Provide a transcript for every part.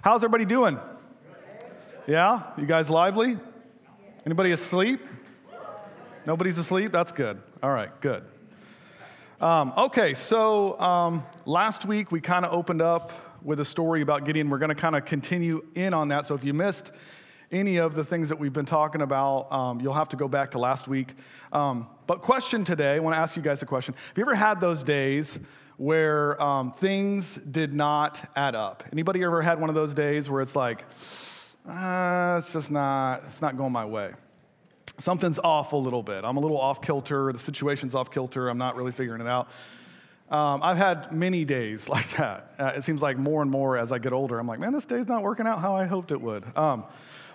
How's everybody doing? Yeah? You guys lively? Anybody asleep? Nobody's asleep? That's good. All right, good. Um, okay, so um, last week we kind of opened up with a story about Gideon. We're going to kind of continue in on that. So if you missed any of the things that we've been talking about, um, you'll have to go back to last week. Um, but question today, I want to ask you guys a question. Have you ever had those days where um, things did not add up? Anybody ever had one of those days where it's like, uh, it's just not, it's not going my way. Something's off a little bit. I'm a little off kilter. The situation's off kilter. I'm not really figuring it out. Um, I've had many days like that. Uh, it seems like more and more as I get older, I'm like, man, this day's not working out how I hoped it would. Um,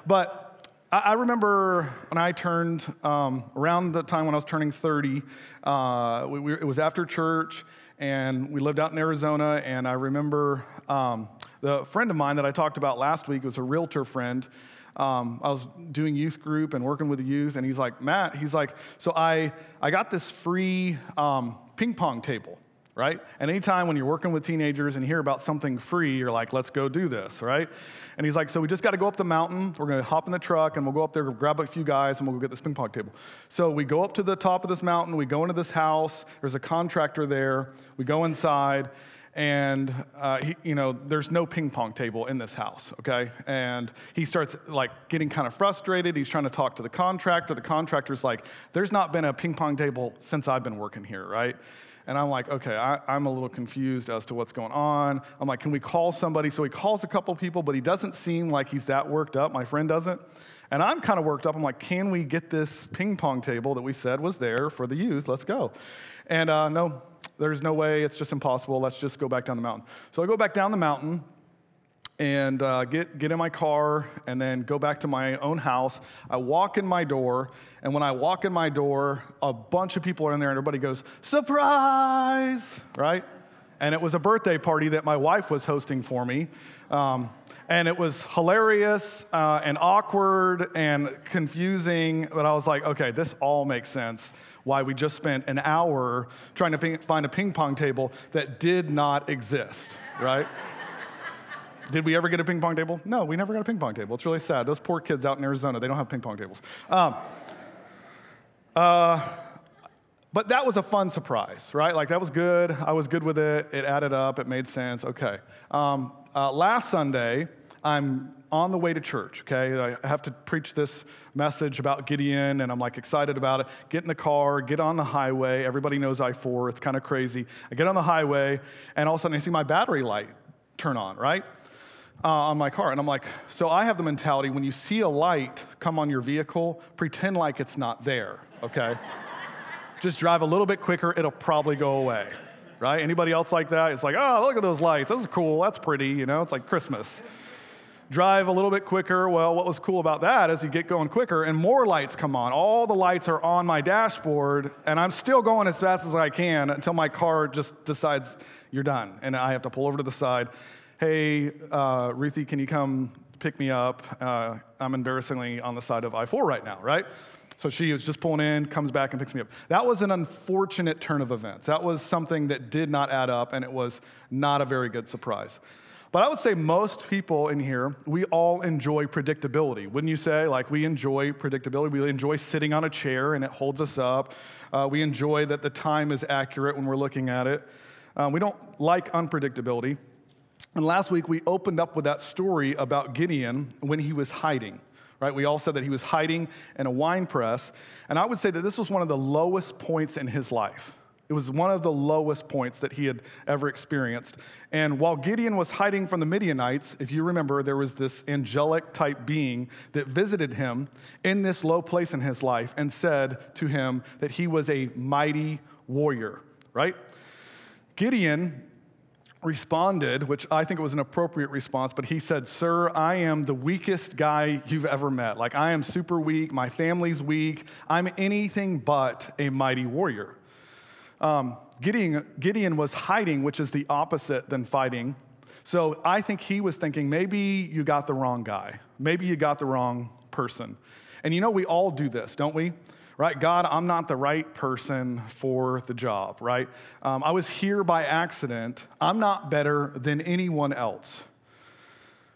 but I, remember when I turned, um, around the time when I was turning 30, uh, we, we, it was after church, and we lived out in Arizona, and I remember um, the friend of mine that I talked about last week was a realtor friend. Um, I was doing youth group and working with the youth, and he's like, Matt, he's like, so I, I got this free um, ping pong table, right? And anytime when you're working with teenagers and hear about something free, you're like, let's go do this, right? And he's like, so we just got to go up the mountain. We're going to hop in the truck and we'll go up there, grab a few guys, and we'll go get this ping pong table. So we go up to the top of this mountain. We go into this house. There's a contractor there. We go inside and uh, he, you know there's no ping pong table in this house okay and he starts like getting kind of frustrated he's trying to talk to the contractor the contractor's like there's not been a ping pong table since i've been working here right and i'm like okay I, i'm a little confused as to what's going on i'm like can we call somebody so he calls a couple people but he doesn't seem like he's that worked up my friend doesn't and I'm kind of worked up. I'm like, can we get this ping pong table that we said was there for the youth? Let's go. And uh, no, there's no way, it's just impossible. Let's just go back down the mountain. So I go back down the mountain and uh, get, get in my car and then go back to my own house. I walk in my door, and when I walk in my door, a bunch of people are in there, and everybody goes, Surprise! Right? And it was a birthday party that my wife was hosting for me. Um, and it was hilarious uh, and awkward and confusing, but I was like, okay, this all makes sense why we just spent an hour trying to find a ping pong table that did not exist, right? Did we ever get a ping pong table? No, we never got a ping pong table. It's really sad. Those poor kids out in Arizona, they don't have ping pong tables. Um, uh, but that was a fun surprise, right? Like, that was good. I was good with it. It added up. It made sense. Okay. Um, uh, last Sunday, I'm on the way to church, okay? I have to preach this message about Gideon, and I'm like excited about it. Get in the car, get on the highway. Everybody knows I 4, it's kind of crazy. I get on the highway, and all of a sudden I see my battery light turn on, right? Uh, on my car. And I'm like, so I have the mentality when you see a light come on your vehicle, pretend like it's not there, okay? Just drive a little bit quicker, it'll probably go away, right? Anybody else like that? It's like, oh, look at those lights. This is cool. That's pretty, you know? It's like Christmas drive a little bit quicker. Well, what was cool about that is you get going quicker and more lights come on. All the lights are on my dashboard, and I'm still going as fast as I can until my car just decides you're done. And I have to pull over to the side. Hey, uh, Ruthie, can you come pick me up? Uh, I'm embarrassingly on the side of I 4 right now, right? So she was just pulling in, comes back and picks me up. That was an unfortunate turn of events. That was something that did not add up, and it was not a very good surprise. But I would say most people in here, we all enjoy predictability. Wouldn't you say? Like, we enjoy predictability. We enjoy sitting on a chair and it holds us up. Uh, we enjoy that the time is accurate when we're looking at it. Um, we don't like unpredictability. And last week, we opened up with that story about Gideon when he was hiding. Right? We all said that he was hiding in a wine press. And I would say that this was one of the lowest points in his life. It was one of the lowest points that he had ever experienced. And while Gideon was hiding from the Midianites, if you remember, there was this angelic type being that visited him in this low place in his life and said to him that he was a mighty warrior, right? Gideon responded, which I think was an appropriate response, but he said, Sir, I am the weakest guy you've ever met. Like, I am super weak. My family's weak. I'm anything but a mighty warrior. Um, Gideon, Gideon was hiding, which is the opposite than fighting. So I think he was thinking, maybe you got the wrong guy. Maybe you got the wrong person. And you know, we all do this, don't we? Right? God, I'm not the right person for the job, right? Um, I was here by accident. I'm not better than anyone else.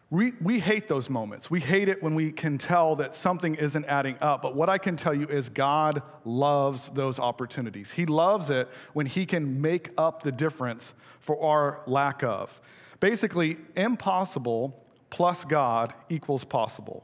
We, we hate those moments. We hate it when we can tell that something isn't adding up. But what I can tell you is God loves those opportunities. He loves it when He can make up the difference for our lack of. Basically, impossible plus God equals possible.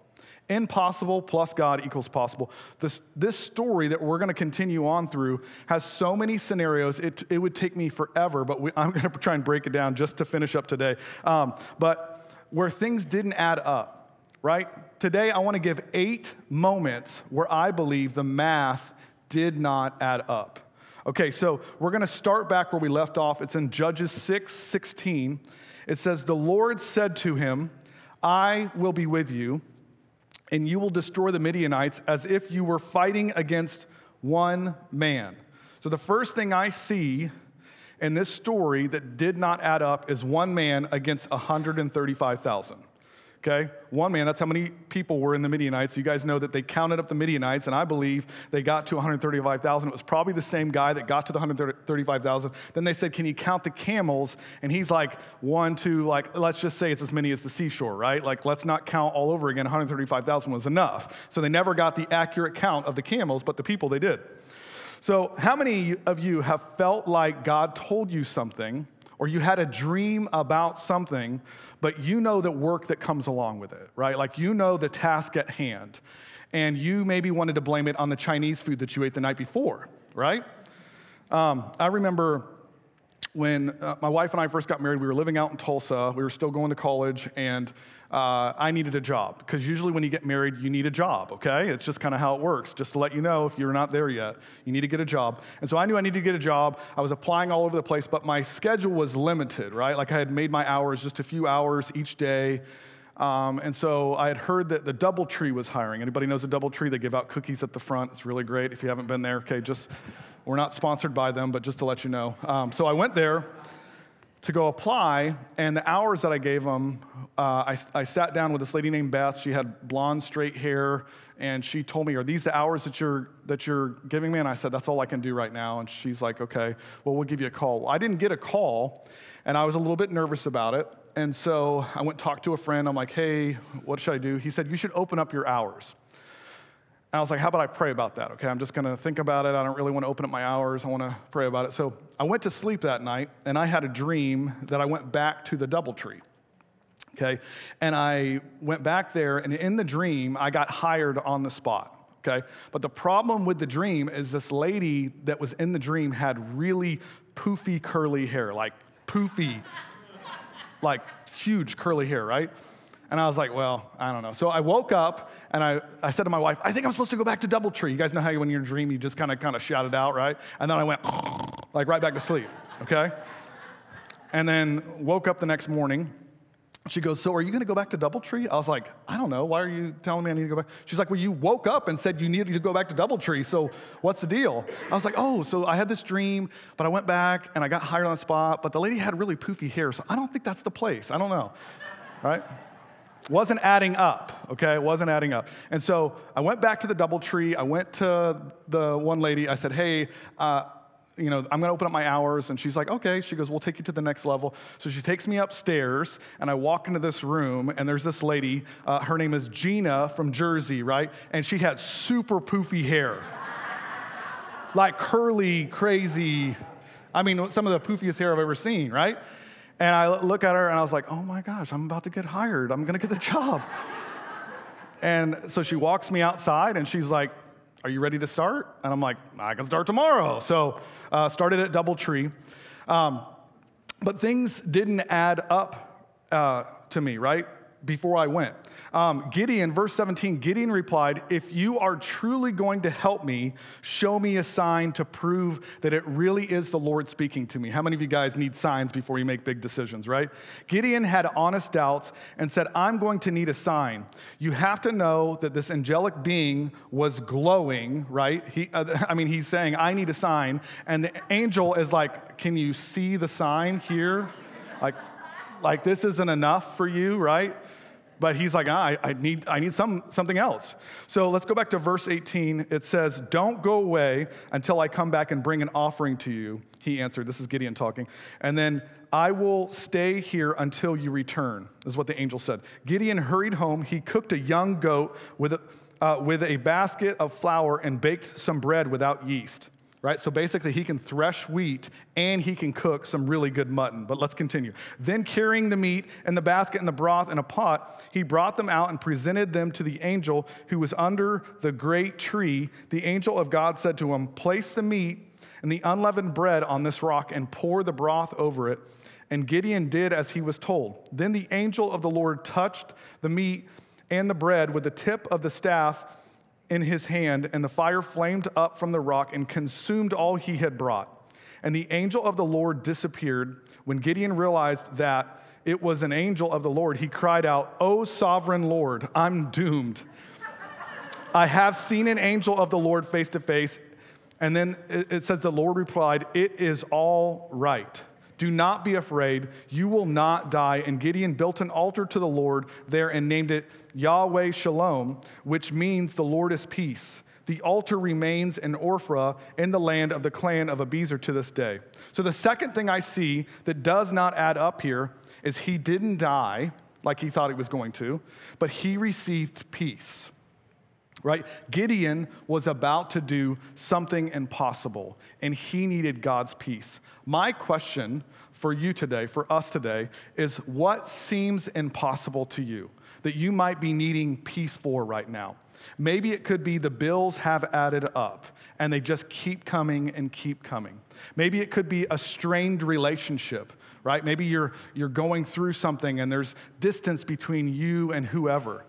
Impossible plus God equals possible. This, this story that we're going to continue on through has so many scenarios, it, it would take me forever, but we, I'm going to try and break it down just to finish up today. Um, but where things didn't add up, right? Today, I want to give eight moments where I believe the math did not add up. Okay, so we're going to start back where we left off. It's in Judges 6 16. It says, The Lord said to him, I will be with you and you will destroy the Midianites as if you were fighting against one man. So, the first thing I see in this story that did not add up is one man against 135,000 okay? One man, that's how many people were in the Midianites. You guys know that they counted up the Midianites, and I believe they got to 135,000. It was probably the same guy that got to the 135,000. Then they said, Can you count the camels? And he's like, One, two, like, let's just say it's as many as the seashore, right? Like, let's not count all over again. 135,000 was enough. So they never got the accurate count of the camels, but the people they did. So, how many of you have felt like God told you something, or you had a dream about something, but you know the work that comes along with it, right? Like you know the task at hand. And you maybe wanted to blame it on the Chinese food that you ate the night before, right? Um, I remember when uh, my wife and I first got married, we were living out in Tulsa. We were still going to college, and uh, I needed a job. Because usually when you get married, you need a job, okay? It's just kind of how it works. Just to let you know, if you're not there yet, you need to get a job. And so I knew I needed to get a job. I was applying all over the place, but my schedule was limited, right? Like I had made my hours just a few hours each day. Um, and so I had heard that the DoubleTree was hiring. Anybody knows the DoubleTree? They give out cookies at the front. It's really great. If you haven't been there, okay, just we're not sponsored by them, but just to let you know. Um, so I went there to go apply, and the hours that I gave them, uh, I, I, sat down with this lady named Beth. She had blonde, straight hair, and she told me, "Are these the hours that you're that you're giving me?" And I said, "That's all I can do right now." And she's like, "Okay, well, we'll give you a call." I didn't get a call, and I was a little bit nervous about it. And so I went talked to a friend. I'm like, "Hey, what should I do?" He said, "You should open up your hours." I was like, how about I pray about that? Okay, I'm just gonna think about it. I don't really wanna open up my hours. I wanna pray about it. So I went to sleep that night and I had a dream that I went back to the DoubleTree. Okay, and I went back there and in the dream, I got hired on the spot. Okay, but the problem with the dream is this lady that was in the dream had really poofy curly hair, like poofy, like huge curly hair, right? And I was like, well, I don't know. So I woke up and I, I said to my wife, I think I'm supposed to go back to Doubletree. You guys know how you, when you're in a dream, you just kind of kind of shout it out, right? And then I went like right back to sleep, okay? And then woke up the next morning. She goes, So are you going to go back to Doubletree? I was like, I don't know. Why are you telling me I need to go back? She's like, Well, you woke up and said you needed to go back to Doubletree. So what's the deal? I was like, Oh, so I had this dream, but I went back and I got hired on the spot, but the lady had really poofy hair. So I don't think that's the place. I don't know, right? Wasn't adding up, okay? It wasn't adding up. And so I went back to the DoubleTree. I went to the one lady. I said, hey, uh, you know, I'm going to open up my hours. And she's like, okay. She goes, we'll take you to the next level. So she takes me upstairs, and I walk into this room, and there's this lady. Uh, her name is Gina from Jersey, right? And she had super poofy hair, like curly, crazy. I mean, some of the poofiest hair I've ever seen, right? And I look at her and I was like, oh my gosh, I'm about to get hired. I'm going to get the job. and so she walks me outside and she's like, are you ready to start? And I'm like, I can start tomorrow. So uh, started at Doubletree. Um, but things didn't add up uh, to me, right? Before I went. Um, Gideon, verse 17, Gideon replied, If you are truly going to help me, show me a sign to prove that it really is the Lord speaking to me. How many of you guys need signs before you make big decisions, right? Gideon had honest doubts and said, I'm going to need a sign. You have to know that this angelic being was glowing, right? He, uh, I mean, he's saying, I need a sign. And the angel is like, Can you see the sign here? Like, like this isn't enough for you, right? but he's like, ah, I, I, need, I need some, something else. So let's go back to verse 18. It says, Don't go away until I come back and bring an offering to you. He answered, This is Gideon talking. And then I will stay here until you return, is what the angel said. Gideon hurried home. He cooked a young goat with a, uh, with a basket of flour and baked some bread without yeast right? So basically, he can thresh wheat and he can cook some really good mutton. But let's continue. Then, carrying the meat and the basket and the broth in a pot, he brought them out and presented them to the angel who was under the great tree. The angel of God said to him, Place the meat and the unleavened bread on this rock and pour the broth over it. And Gideon did as he was told. Then the angel of the Lord touched the meat and the bread with the tip of the staff in his hand, and the fire flamed up from the rock and consumed all he had brought. And the angel of the Lord disappeared. When Gideon realized that it was an angel of the Lord, he cried out, O sovereign Lord, I'm doomed. I have seen an angel of the Lord face to face. And then it says, The Lord replied, It is all right. Do not be afraid. You will not die. And Gideon built an altar to the Lord there and named it Yahweh Shalom, which means the Lord is peace. The altar remains in Ophrah in the land of the clan of Abiezer to this day. So the second thing I see that does not add up here is he didn't die like he thought he was going to, but he received peace right? Gideon was about to do something impossible, and he needed God's peace. My question for you today, for us today, is what seems impossible to you that you might be needing peace for right now? Maybe it could be the bills have added up and they just keep coming and keep coming. Maybe it could be a strained relationship, right? Maybe you're, you're going through something and there's distance between you and whoever.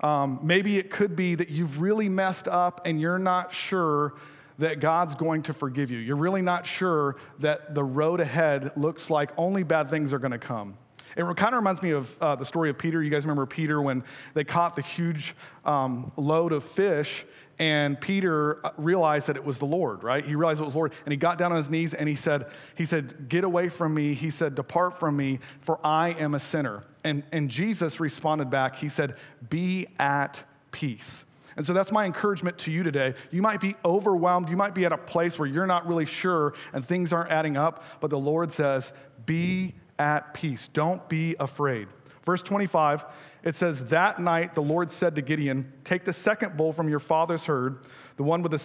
Um, maybe it could be that you've really messed up and you're not sure that God's going to forgive you. You're really not sure that the road ahead looks like only bad things are going to come. It kind of reminds me of uh, the story of Peter. You guys remember Peter when they caught the huge um, load of fish, and Peter uh, realized that it was the Lord, right? He realized it was Lord, and he got down on his knees and he said, "He said, Get away from me." He said, "Depart from me, for I am a sinner." And and Jesus responded back. He said, "Be at peace." And so that's my encouragement to you today. You might be overwhelmed. You might be at a place where you're not really sure and things aren't adding up, but the Lord says, Be at peace. Don't be afraid. Verse 25, it says, That night the Lord said to Gideon, Take the second bull from your father's herd, the one with the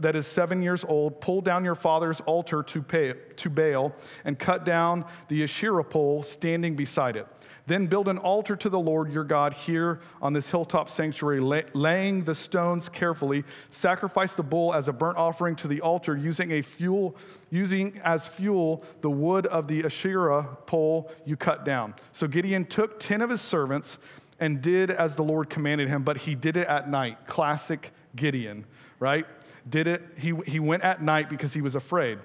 that is seven years old, pull down your father's altar to, pay, to Baal, and cut down the Asherah pole standing beside it. Then build an altar to the Lord your God here on this hilltop sanctuary, lay, laying the stones carefully. Sacrifice the bull as a burnt offering to the altar, using a fuel, using as fuel the wood of the Asherah pole you cut down. So Gideon took ten of his servants and did as the Lord commanded him, but he did it at night. Classic Gideon, right? Did it, he, he went at night because he was afraid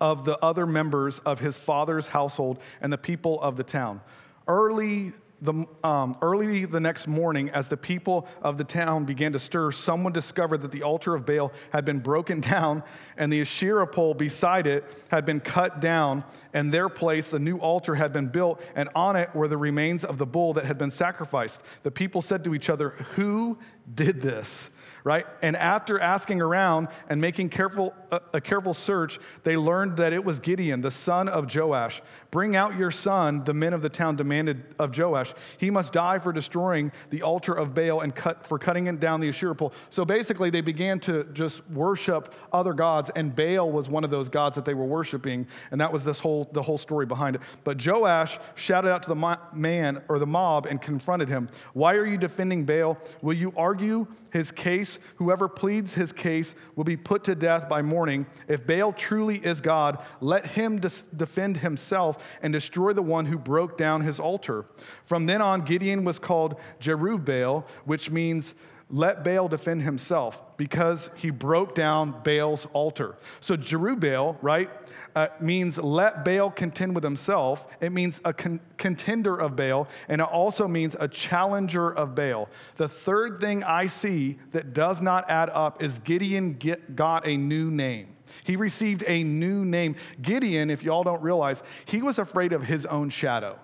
of the other members of his father's household and the people of the town. Early the, um, early the next morning, as the people of the town began to stir, someone discovered that the altar of Baal had been broken down and the Asherah pole beside it had been cut down, and their place, the new altar, had been built, and on it were the remains of the bull that had been sacrificed. The people said to each other, Who did this? Right? And after asking around and making careful, a, a careful search, they learned that it was Gideon, the son of Joash. Bring out your son, the men of the town demanded of Joash. He must die for destroying the altar of Baal and cut, for cutting it down the Asherah pole. So basically, they began to just worship other gods, and Baal was one of those gods that they were worshiping, and that was this whole, the whole story behind it. But Joash shouted out to the man or the mob and confronted him. Why are you defending Baal? Will you argue his case? Whoever pleads his case will be put to death by morning. If Baal truly is God, let him defend himself and destroy the one who broke down his altar. From then on, Gideon was called Jerubbaal, which means let Baal defend himself because he broke down Baal's altar. So Jerubbaal, right, uh, means let Baal contend with himself. It means a con- contender of Baal, and it also means a challenger of Baal. The third thing I see that does not add up is Gideon get, got a new name. He received a new name. Gideon, if y'all don't realize, he was afraid of his own shadow.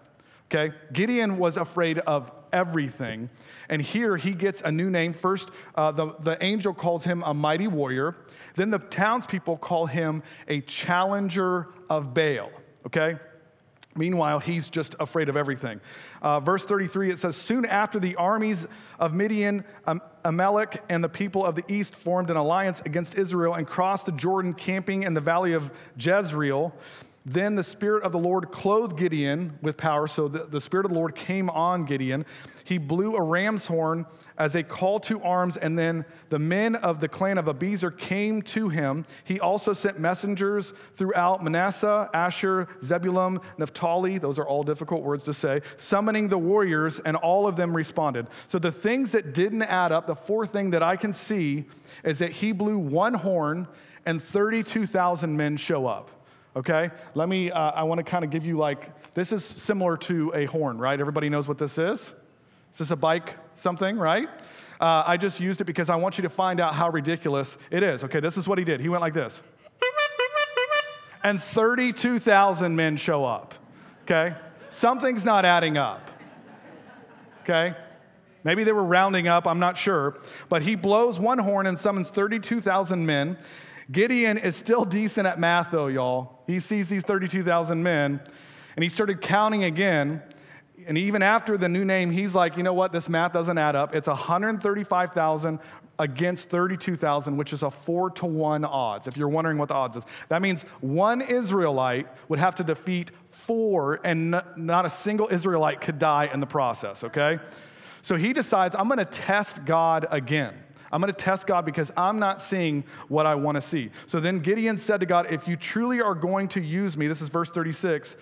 Okay? Gideon was afraid of everything. And here he gets a new name. First, uh, the, the angel calls him a mighty warrior. Then the townspeople call him a challenger of Baal. Okay? Meanwhile, he's just afraid of everything. Uh, verse 33, it says, Soon after the armies of Midian, Amalek, and the people of the east formed an alliance against Israel and crossed the Jordan, camping in the valley of Jezreel. Then the Spirit of the Lord clothed Gideon with power. So the, the, Spirit of the Lord came on Gideon. He blew a ram's horn as a call to arms, and then the men of the clan of Abiezer came to him. He also sent messengers throughout Manasseh, Asher, Zebulun, Naphtali. Those are all difficult words to say, summoning the warriors, and all of them responded. So the things that didn't add up, the fourth thing that I can see is that he blew one horn and 32,000 men show up okay? Let me, uh, I want to kind of give you like, this is similar to a horn, right? Everybody knows what this is? Is this a bike something, right? Uh, I just used it because I want you to find out how ridiculous it is. Okay, this is what he did. He went like this. And 32,000 men show up, okay? Something's not adding up, okay? Maybe they were rounding up, I'm not sure. But he blows one horn and summons 32,000 men. Gideon is still decent at math, though, y'all. He sees these 32,000 men, and he started counting again. And even after the new name, he's like, you know what? This math doesn't add up. It's 135,000 against 32,000, which is a four to one odds. If you're wondering what the odds is, that means one Israelite would have to defeat four, and not a single Israelite could die in the process, okay? So he decides, I'm gonna test God again. I'm going to test God because I'm not seeing what I want to see. So then Gideon said to God, If you truly are going to use me, this is verse 36.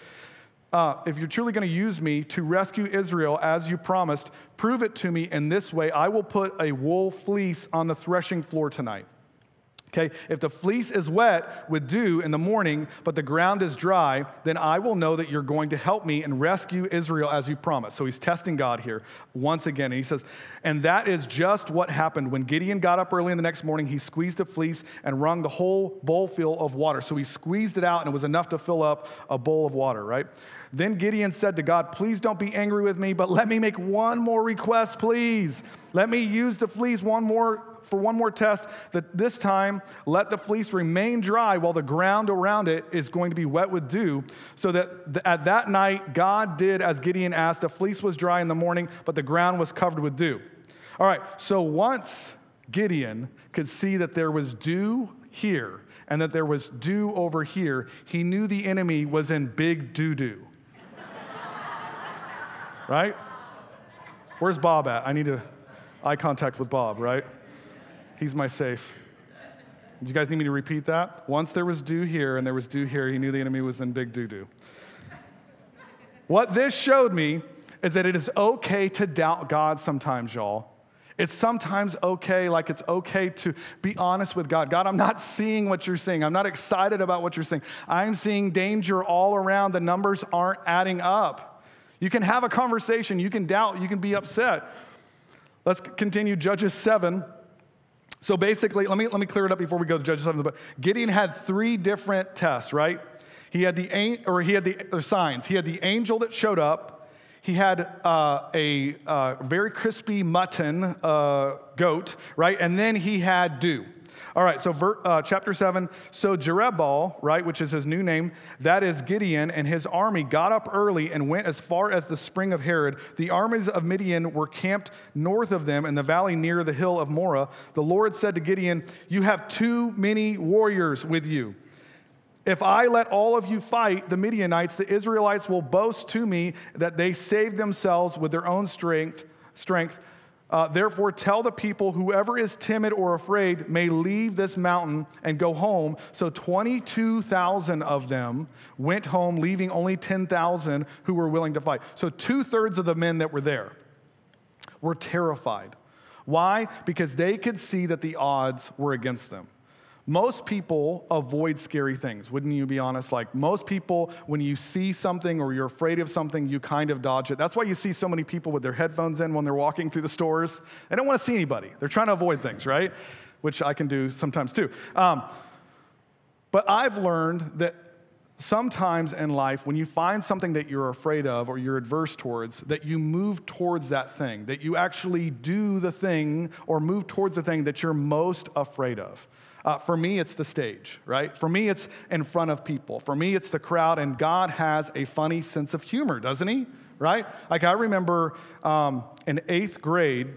Uh, if you're truly going to use me to rescue Israel as you promised, prove it to me in this way. I will put a wool fleece on the threshing floor tonight. Okay, if the fleece is wet with dew in the morning, but the ground is dry, then I will know that you're going to help me and rescue Israel as you promised. So he's testing God here once again. And he says, and that is just what happened. When Gideon got up early in the next morning, he squeezed the fleece and wrung the whole bowl full of water. So he squeezed it out, and it was enough to fill up a bowl of water, right? Then Gideon said to God, Please don't be angry with me, but let me make one more request, please. Let me use the fleece one more for one more test that this time let the fleece remain dry while the ground around it is going to be wet with dew. So that th- at that night, God did as Gideon asked. The fleece was dry in the morning, but the ground was covered with dew. All right, so once Gideon could see that there was dew here and that there was dew over here, he knew the enemy was in big doo doo. right? Where's Bob at? I need to eye contact with Bob, right? He's my safe. Do you guys need me to repeat that? Once there was dew here and there was dew here, he knew the enemy was in big doo doo. What this showed me is that it is okay to doubt God sometimes, y'all. It's sometimes okay, like it's okay to be honest with God. God, I'm not seeing what you're seeing. I'm not excited about what you're seeing. I'm seeing danger all around. The numbers aren't adding up. You can have a conversation, you can doubt, you can be upset. Let's continue Judges 7. So basically, let me, let me clear it up before we go to Judges 7. But Gideon had three different tests, right? He had the, or he had the signs. He had the angel that showed up. He had uh, a uh, very crispy mutton uh, goat, right? And then he had dew. All right, so ver, uh, chapter 7. So Jerubbaal, right, which is his new name, that is Gideon, and his army got up early and went as far as the spring of Harod. The armies of Midian were camped north of them in the valley near the hill of Moreh. The Lord said to Gideon, You have too many warriors with you. If I let all of you fight the Midianites, the Israelites will boast to me that they saved themselves with their own strength. strength uh, Therefore, tell the people whoever is timid or afraid may leave this mountain and go home. So 22,000 of them went home, leaving only 10,000 who were willing to fight. So two thirds of the men that were there were terrified. Why? Because they could see that the odds were against them. Most people avoid scary things, wouldn't you be honest? Like most people, when you see something or you're afraid of something, you kind of dodge it. That's why you see so many people with their headphones in when they're walking through the stores. They don't want to see anybody, they're trying to avoid things, right? Which I can do sometimes too. Um, but I've learned that sometimes in life, when you find something that you're afraid of or you're adverse towards, that you move towards that thing, that you actually do the thing or move towards the thing that you're most afraid of. Uh, for me, it's the stage, right? For me, it's in front of people. For me, it's the crowd, and God has a funny sense of humor, doesn't He? Right? Like, I remember um, in eighth grade,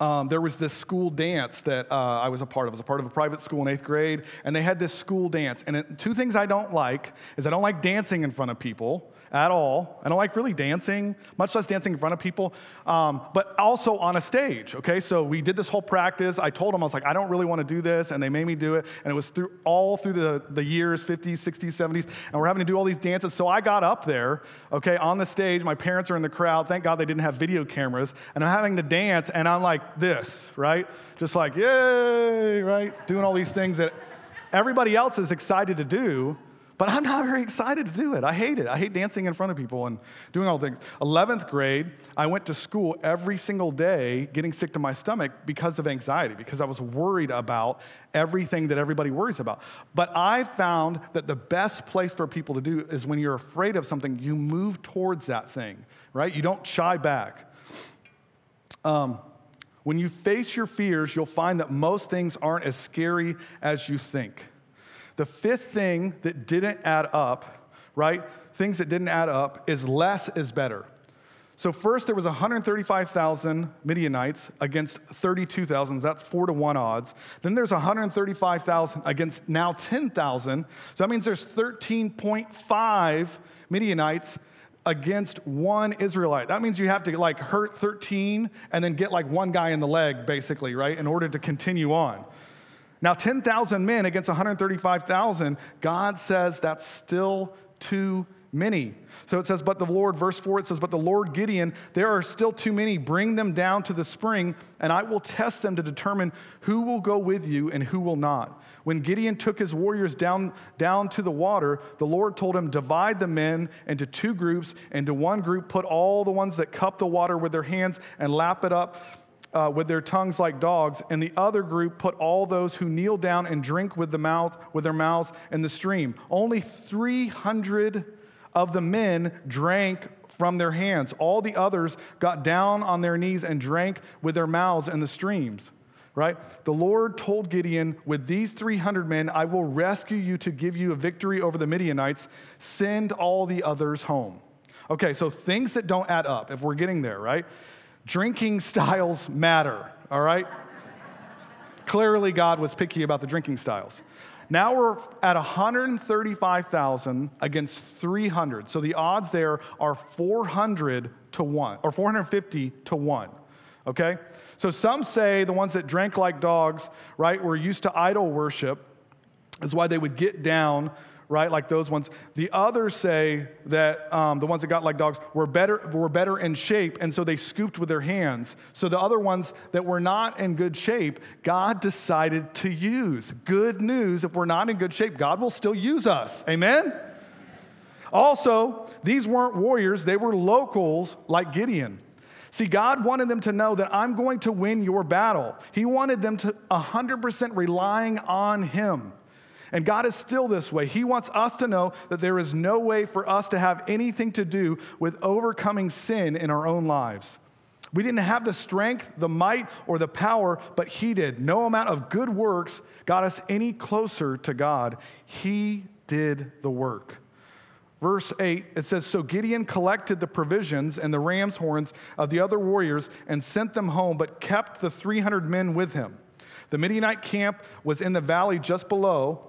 um, there was this school dance that uh, I was a part of. I was a part of a private school in eighth grade, and they had this school dance. And it, two things I don't like is I don't like dancing in front of people at all. I don't like really dancing, much less dancing in front of people, um, but also on a stage, okay? So we did this whole practice. I told them, I was like, I don't really want to do this, and they made me do it. And it was through all through the, the years, 50s, 60s, 70s, and we're having to do all these dances. So I got up there, okay, on the stage. My parents are in the crowd. Thank God they didn't have video cameras. And I'm having to dance, and I'm like this, right? Just like, yay, right? Doing all these things that everybody else is excited to do. But I'm not very excited to do it. I hate it. I hate dancing in front of people and doing all things. 11th grade, I went to school every single day getting sick to my stomach because of anxiety, because I was worried about everything that everybody worries about. But I found that the best place for people to do is when you're afraid of something, you move towards that thing, right? You don't shy back. Um, when you face your fears, you'll find that most things aren't as scary as you think. The fifth thing that didn't add up, right? Things that didn't add up is less is better. So first there was 135,000 Midianites against 32,000. That's 4 to 1 odds. Then there's 135,000 against now 10,000. So that means there's 13.5 Midianites against one Israelite. That means you have to like hurt 13 and then get like one guy in the leg basically, right? In order to continue on. Now, 10,000 men against 135,000, God says that's still too many. So it says, but the Lord, verse 4, it says, but the Lord Gideon, there are still too many. Bring them down to the spring, and I will test them to determine who will go with you and who will not. When Gideon took his warriors down, down to the water, the Lord told him, divide the men into two groups. Into one group, put all the ones that cup the water with their hands and lap it up uh, with their tongues like dogs, and the other group put all those who kneel down and drink with the mouth with their mouths in the stream. Only 300 of the men drank from their hands. All the others got down on their knees and drank with their mouths in the streams. Right? The Lord told Gideon, With these 300 men, I will rescue you to give you a victory over the Midianites. Send all the others home. Okay, so things that don't add up, if we're getting there, right? Drinking styles matter, all right? Clearly, God was picky about the drinking styles. Now we're at 135,000 against 300. So the odds there are 400 to 1, or 450 to 1. Okay? So some say the ones that drank like dogs, right, were used to idol worship, is why they would get down right? Like those ones. The others say that um, the ones that got like dogs were better, were better in shape, and so they scooped with their hands. So the other ones that were not in good shape, God decided to use. Good news if we're not in good shape, God will still use us. Amen? Also, these weren't warriors, they were locals like Gideon. See, God wanted them to know that I'm going to win your battle. He wanted them to 100% relying on Him. And God is still this way. He wants us to know that there is no way for us to have anything to do with overcoming sin in our own lives. We didn't have the strength, the might, or the power, but He did. No amount of good works got us any closer to God. He did the work. Verse 8, it says So Gideon collected the provisions and the ram's horns of the other warriors and sent them home, but kept the 300 men with him. The Midianite camp was in the valley just below,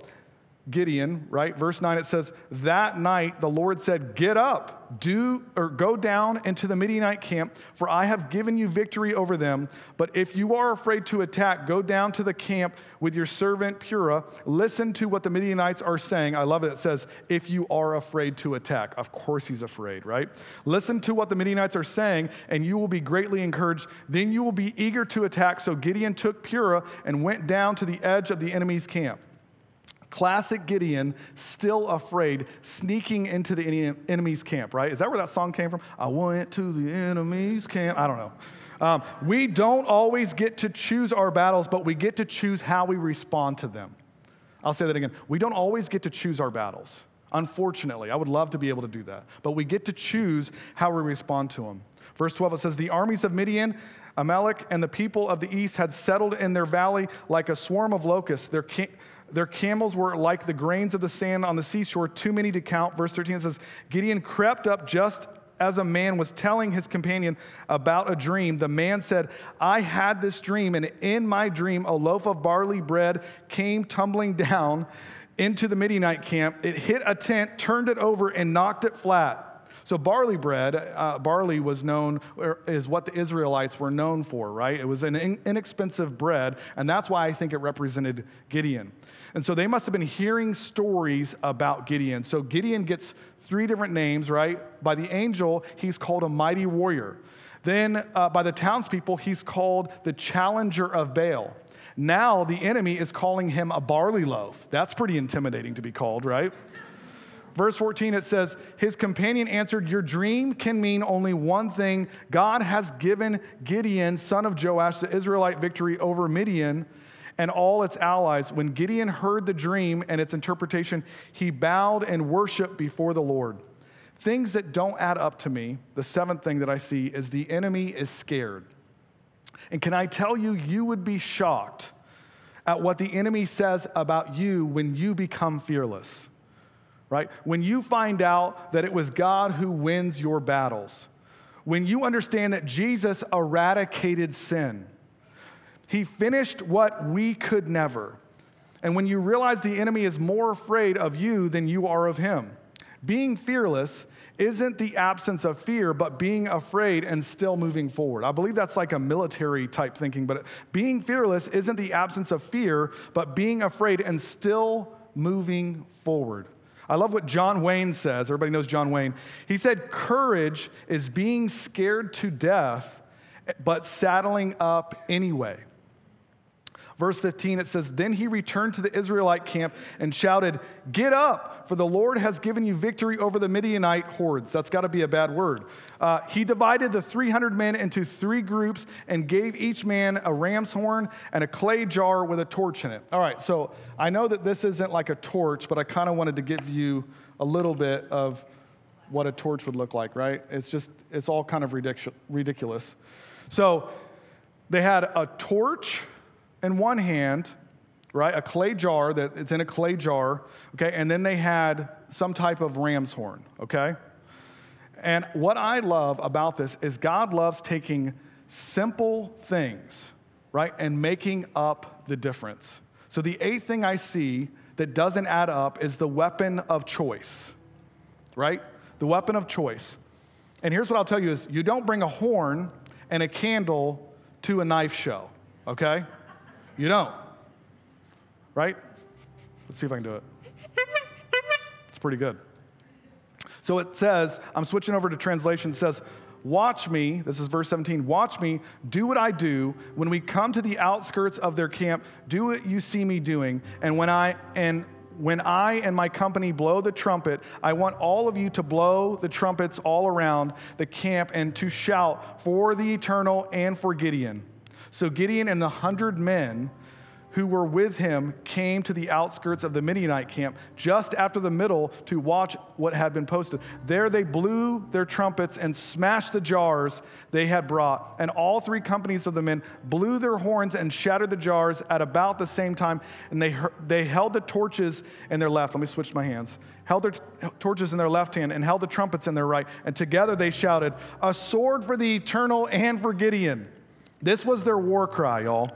Gideon, right? Verse 9 it says, That night the Lord said, Get up, do or go down into the Midianite camp, for I have given you victory over them. But if you are afraid to attack, go down to the camp with your servant Purah. Listen to what the Midianites are saying. I love it. It says, If you are afraid to attack. Of course he's afraid, right? Listen to what the Midianites are saying, and you will be greatly encouraged. Then you will be eager to attack. So Gideon took Purah and went down to the edge of the enemy's camp. Classic Gideon, still afraid, sneaking into the enemy's camp, right? Is that where that song came from? I went to the enemy's camp. I don't know. Um, we don't always get to choose our battles, but we get to choose how we respond to them. I'll say that again. We don't always get to choose our battles. Unfortunately, I would love to be able to do that. But we get to choose how we respond to them. Verse 12, it says, The armies of Midian, Amalek, and the people of the east had settled in their valley like a swarm of locusts. Their, their camels were like the grains of the sand on the seashore, too many to count. Verse 13 says, Gideon crept up just as a man was telling his companion about a dream, the man said, I had this dream, and in my dream, a loaf of barley bread came tumbling down into the Midianite camp. It hit a tent, turned it over, and knocked it flat. So, barley bread, uh, barley was known, is what the Israelites were known for, right? It was an in- inexpensive bread, and that's why I think it represented Gideon. And so they must have been hearing stories about Gideon. So, Gideon gets three different names, right? By the angel, he's called a mighty warrior. Then, uh, by the townspeople, he's called the challenger of Baal. Now, the enemy is calling him a barley loaf. That's pretty intimidating to be called, right? Verse 14, it says, His companion answered, Your dream can mean only one thing. God has given Gideon, son of Joash, the Israelite victory over Midian and all its allies. When Gideon heard the dream and its interpretation, he bowed and worshiped before the Lord. Things that don't add up to me, the seventh thing that I see is the enemy is scared. And can I tell you, you would be shocked at what the enemy says about you when you become fearless right? When you find out that it was God who wins your battles, when you understand that Jesus eradicated sin, he finished what we could never. And when you realize the enemy is more afraid of you than you are of him, being fearless isn't the absence of fear, but being afraid and still moving forward. I believe that's like a military type thinking, but being fearless isn't the absence of fear, but being afraid and still moving forward. I love what John Wayne says. Everybody knows John Wayne. He said, Courage is being scared to death, but saddling up anyway. Verse 15, it says, Then he returned to the Israelite camp and shouted, Get up, for the Lord has given you victory over the Midianite hordes. That's got to be a bad word. Uh, he divided the 300 men into three groups and gave each man a ram's horn and a clay jar with a torch in it. All right, so I know that this isn't like a torch, but I kind of wanted to give you a little bit of what a torch would look like, right? It's just, it's all kind of ridiculous. So they had a torch in one hand, right, a clay jar that it's in a clay jar, okay, and then they had some type of ram's horn, okay? And what I love about this is God loves taking simple things, right, and making up the difference. So the eighth thing I see that doesn't add up is the weapon of choice, right? The weapon of choice. And here's what I'll tell you is you don't bring a horn and a candle to a knife show, okay? You don't. Right? Let's see if I can do it. It's pretty good. So it says, I'm switching over to translation, it says, Watch me, this is verse 17, watch me, do what I do. When we come to the outskirts of their camp, do what you see me doing. And when I and when I and my company blow the trumpet, I want all of you to blow the trumpets all around the camp and to shout for the eternal and for Gideon. So Gideon and the hundred men who were with him came to the outskirts of the Midianite camp just after the middle to watch what had been posted. There they blew their trumpets and smashed the jars they had brought. And all three companies of the men blew their horns and shattered the jars at about the same time. And they, they held the torches in their left. Let me switch my hands. Held their torches in their left hand and held the trumpets in their right. And together they shouted, A sword for the eternal and for Gideon. This was their war cry, y'all.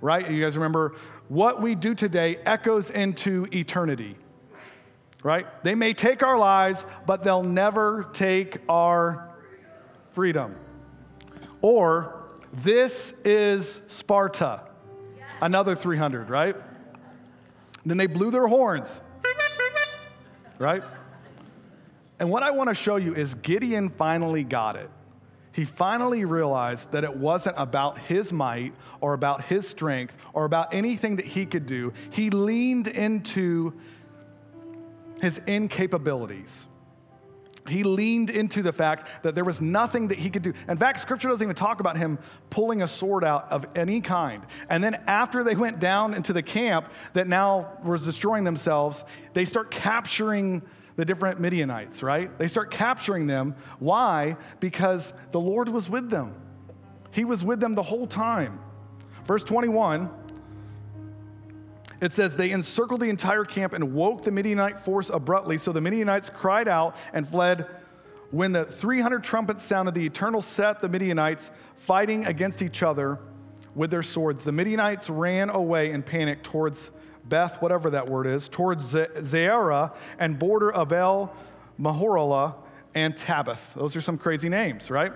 Right? You guys remember what we do today echoes into eternity. Right? They may take our lives, but they'll never take our freedom. Or this is Sparta. Another 300, right? Then they blew their horns. Right? And what I want to show you is Gideon finally got it he finally realized that it wasn't about his might or about his strength or about anything that he could do. He leaned into his incapabilities. he leaned into the fact that there was nothing that he could do. In fact, scripture doesn't even talk about him pulling a sword out of any kind. And then after they went down into the camp that now was destroying themselves, they start capturing the different Midianites, right? They start capturing them. Why? Because the Lord was with them. He was with them the whole time. Verse 21 it says, They encircled the entire camp and woke the Midianite force abruptly. So the Midianites cried out and fled. When the 300 trumpets sounded, the eternal set the Midianites fighting against each other with their swords. The Midianites ran away in panic towards Beth, whatever that word is, towards Zeera and border Abel, Mahorala, and Tabith. Those are some crazy names, right?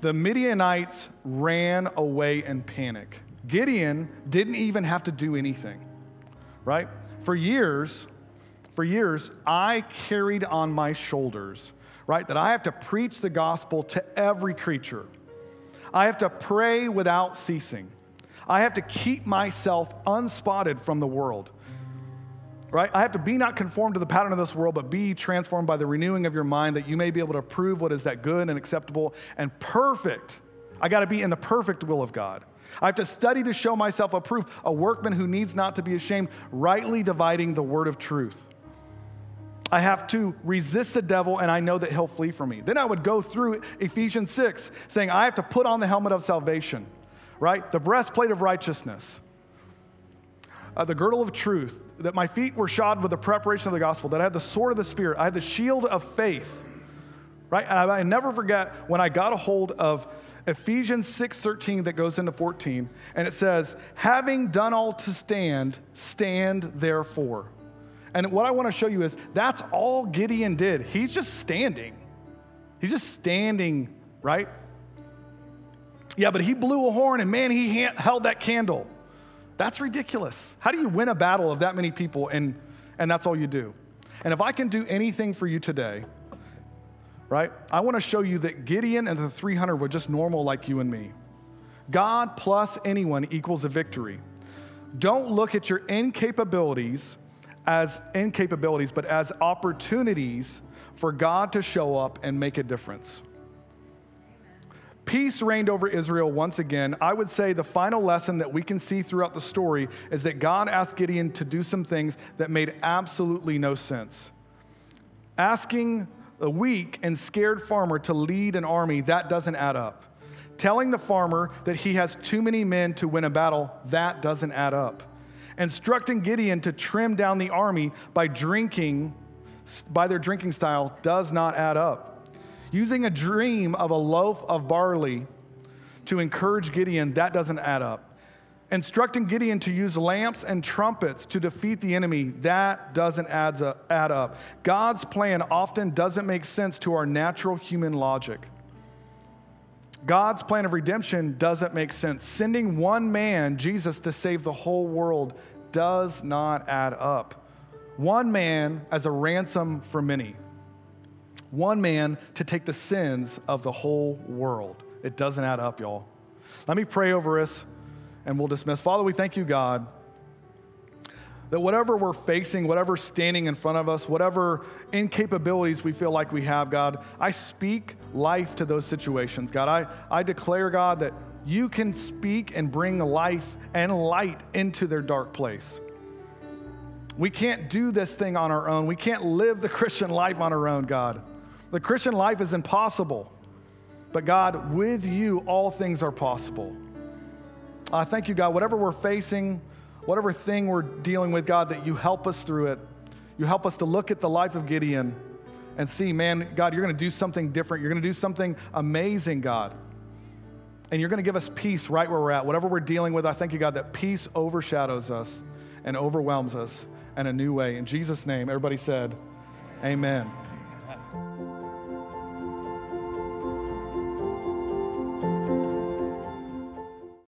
The Midianites ran away in panic. Gideon didn't even have to do anything right? For years, for years, I carried on my shoulders, right, that I have to preach the gospel to every creature. I have to pray without ceasing. I have to keep myself unspotted from the world. Right? I have to be not conformed to the pattern of this world, but be transformed by the renewing of your mind that you may be able to prove what is that good and acceptable and perfect. I got to be in the perfect will of God. I have to study to show myself approved, a workman who needs not to be ashamed, rightly dividing the word of truth. I have to resist the devil and I know that he'll flee from me. Then I would go through Ephesians 6 saying, I have to put on the helmet of salvation, right? The breastplate of righteousness, uh, the girdle of truth, that my feet were shod with the preparation of the gospel, that I had the sword of the Spirit, I had the shield of faith, right? And I, I never forget when I got a hold of Ephesians 6:13 that goes into 14 and it says, "Having done all to stand, stand therefore." And what I want to show you is that's all Gideon did. He's just standing. He's just standing, right? Yeah, but he blew a horn and man, he held that candle. That's ridiculous. How do you win a battle of that many people and, and that's all you do? And if I can do anything for you today, right? I want to show you that Gideon and the 300 were just normal like you and me. God plus anyone equals a victory. Don't look at your incapabilities as incapabilities, but as opportunities for God to show up and make a difference. Peace reigned over Israel once again. I would say the final lesson that we can see throughout the story is that God asked Gideon to do some things that made absolutely no sense. Asking a weak and scared farmer to lead an army, that doesn't add up. Telling the farmer that he has too many men to win a battle, that doesn't add up. Instructing Gideon to trim down the army by drinking, by their drinking style, does not add up. Using a dream of a loaf of barley to encourage Gideon, that doesn't add up instructing Gideon to use lamps and trumpets to defeat the enemy, that doesn't add up. God's plan often doesn't make sense to our natural human logic. God's plan of redemption doesn't make sense. Sending one man, Jesus, to save the whole world does not add up. One man as a ransom for many. One man to take the sins of the whole world. It doesn't add up, y'all. Let me pray over us and we'll dismiss. Father, we thank you, God, that whatever we're facing, whatever standing in front of us, whatever incapabilities we feel like we have, God, I speak life to those situations. God, I, I declare, God, that you can speak and bring life and light into their dark place. We can't do this thing on our own. We can't live the Christian life on our own, God. The Christian life is impossible. But God, with you, all things are possible. Uh, thank you, God. Whatever we're facing, whatever thing we're dealing with, God, that you help us through it. You help us to look at the life of Gideon and see, man, God, you're going to do something different. You're going to do something amazing, God. And you're going to give us peace right where we're at. Whatever we're dealing with, I thank you, God, that peace overshadows us and overwhelms us in a new way. In Jesus' name, everybody said, Amen.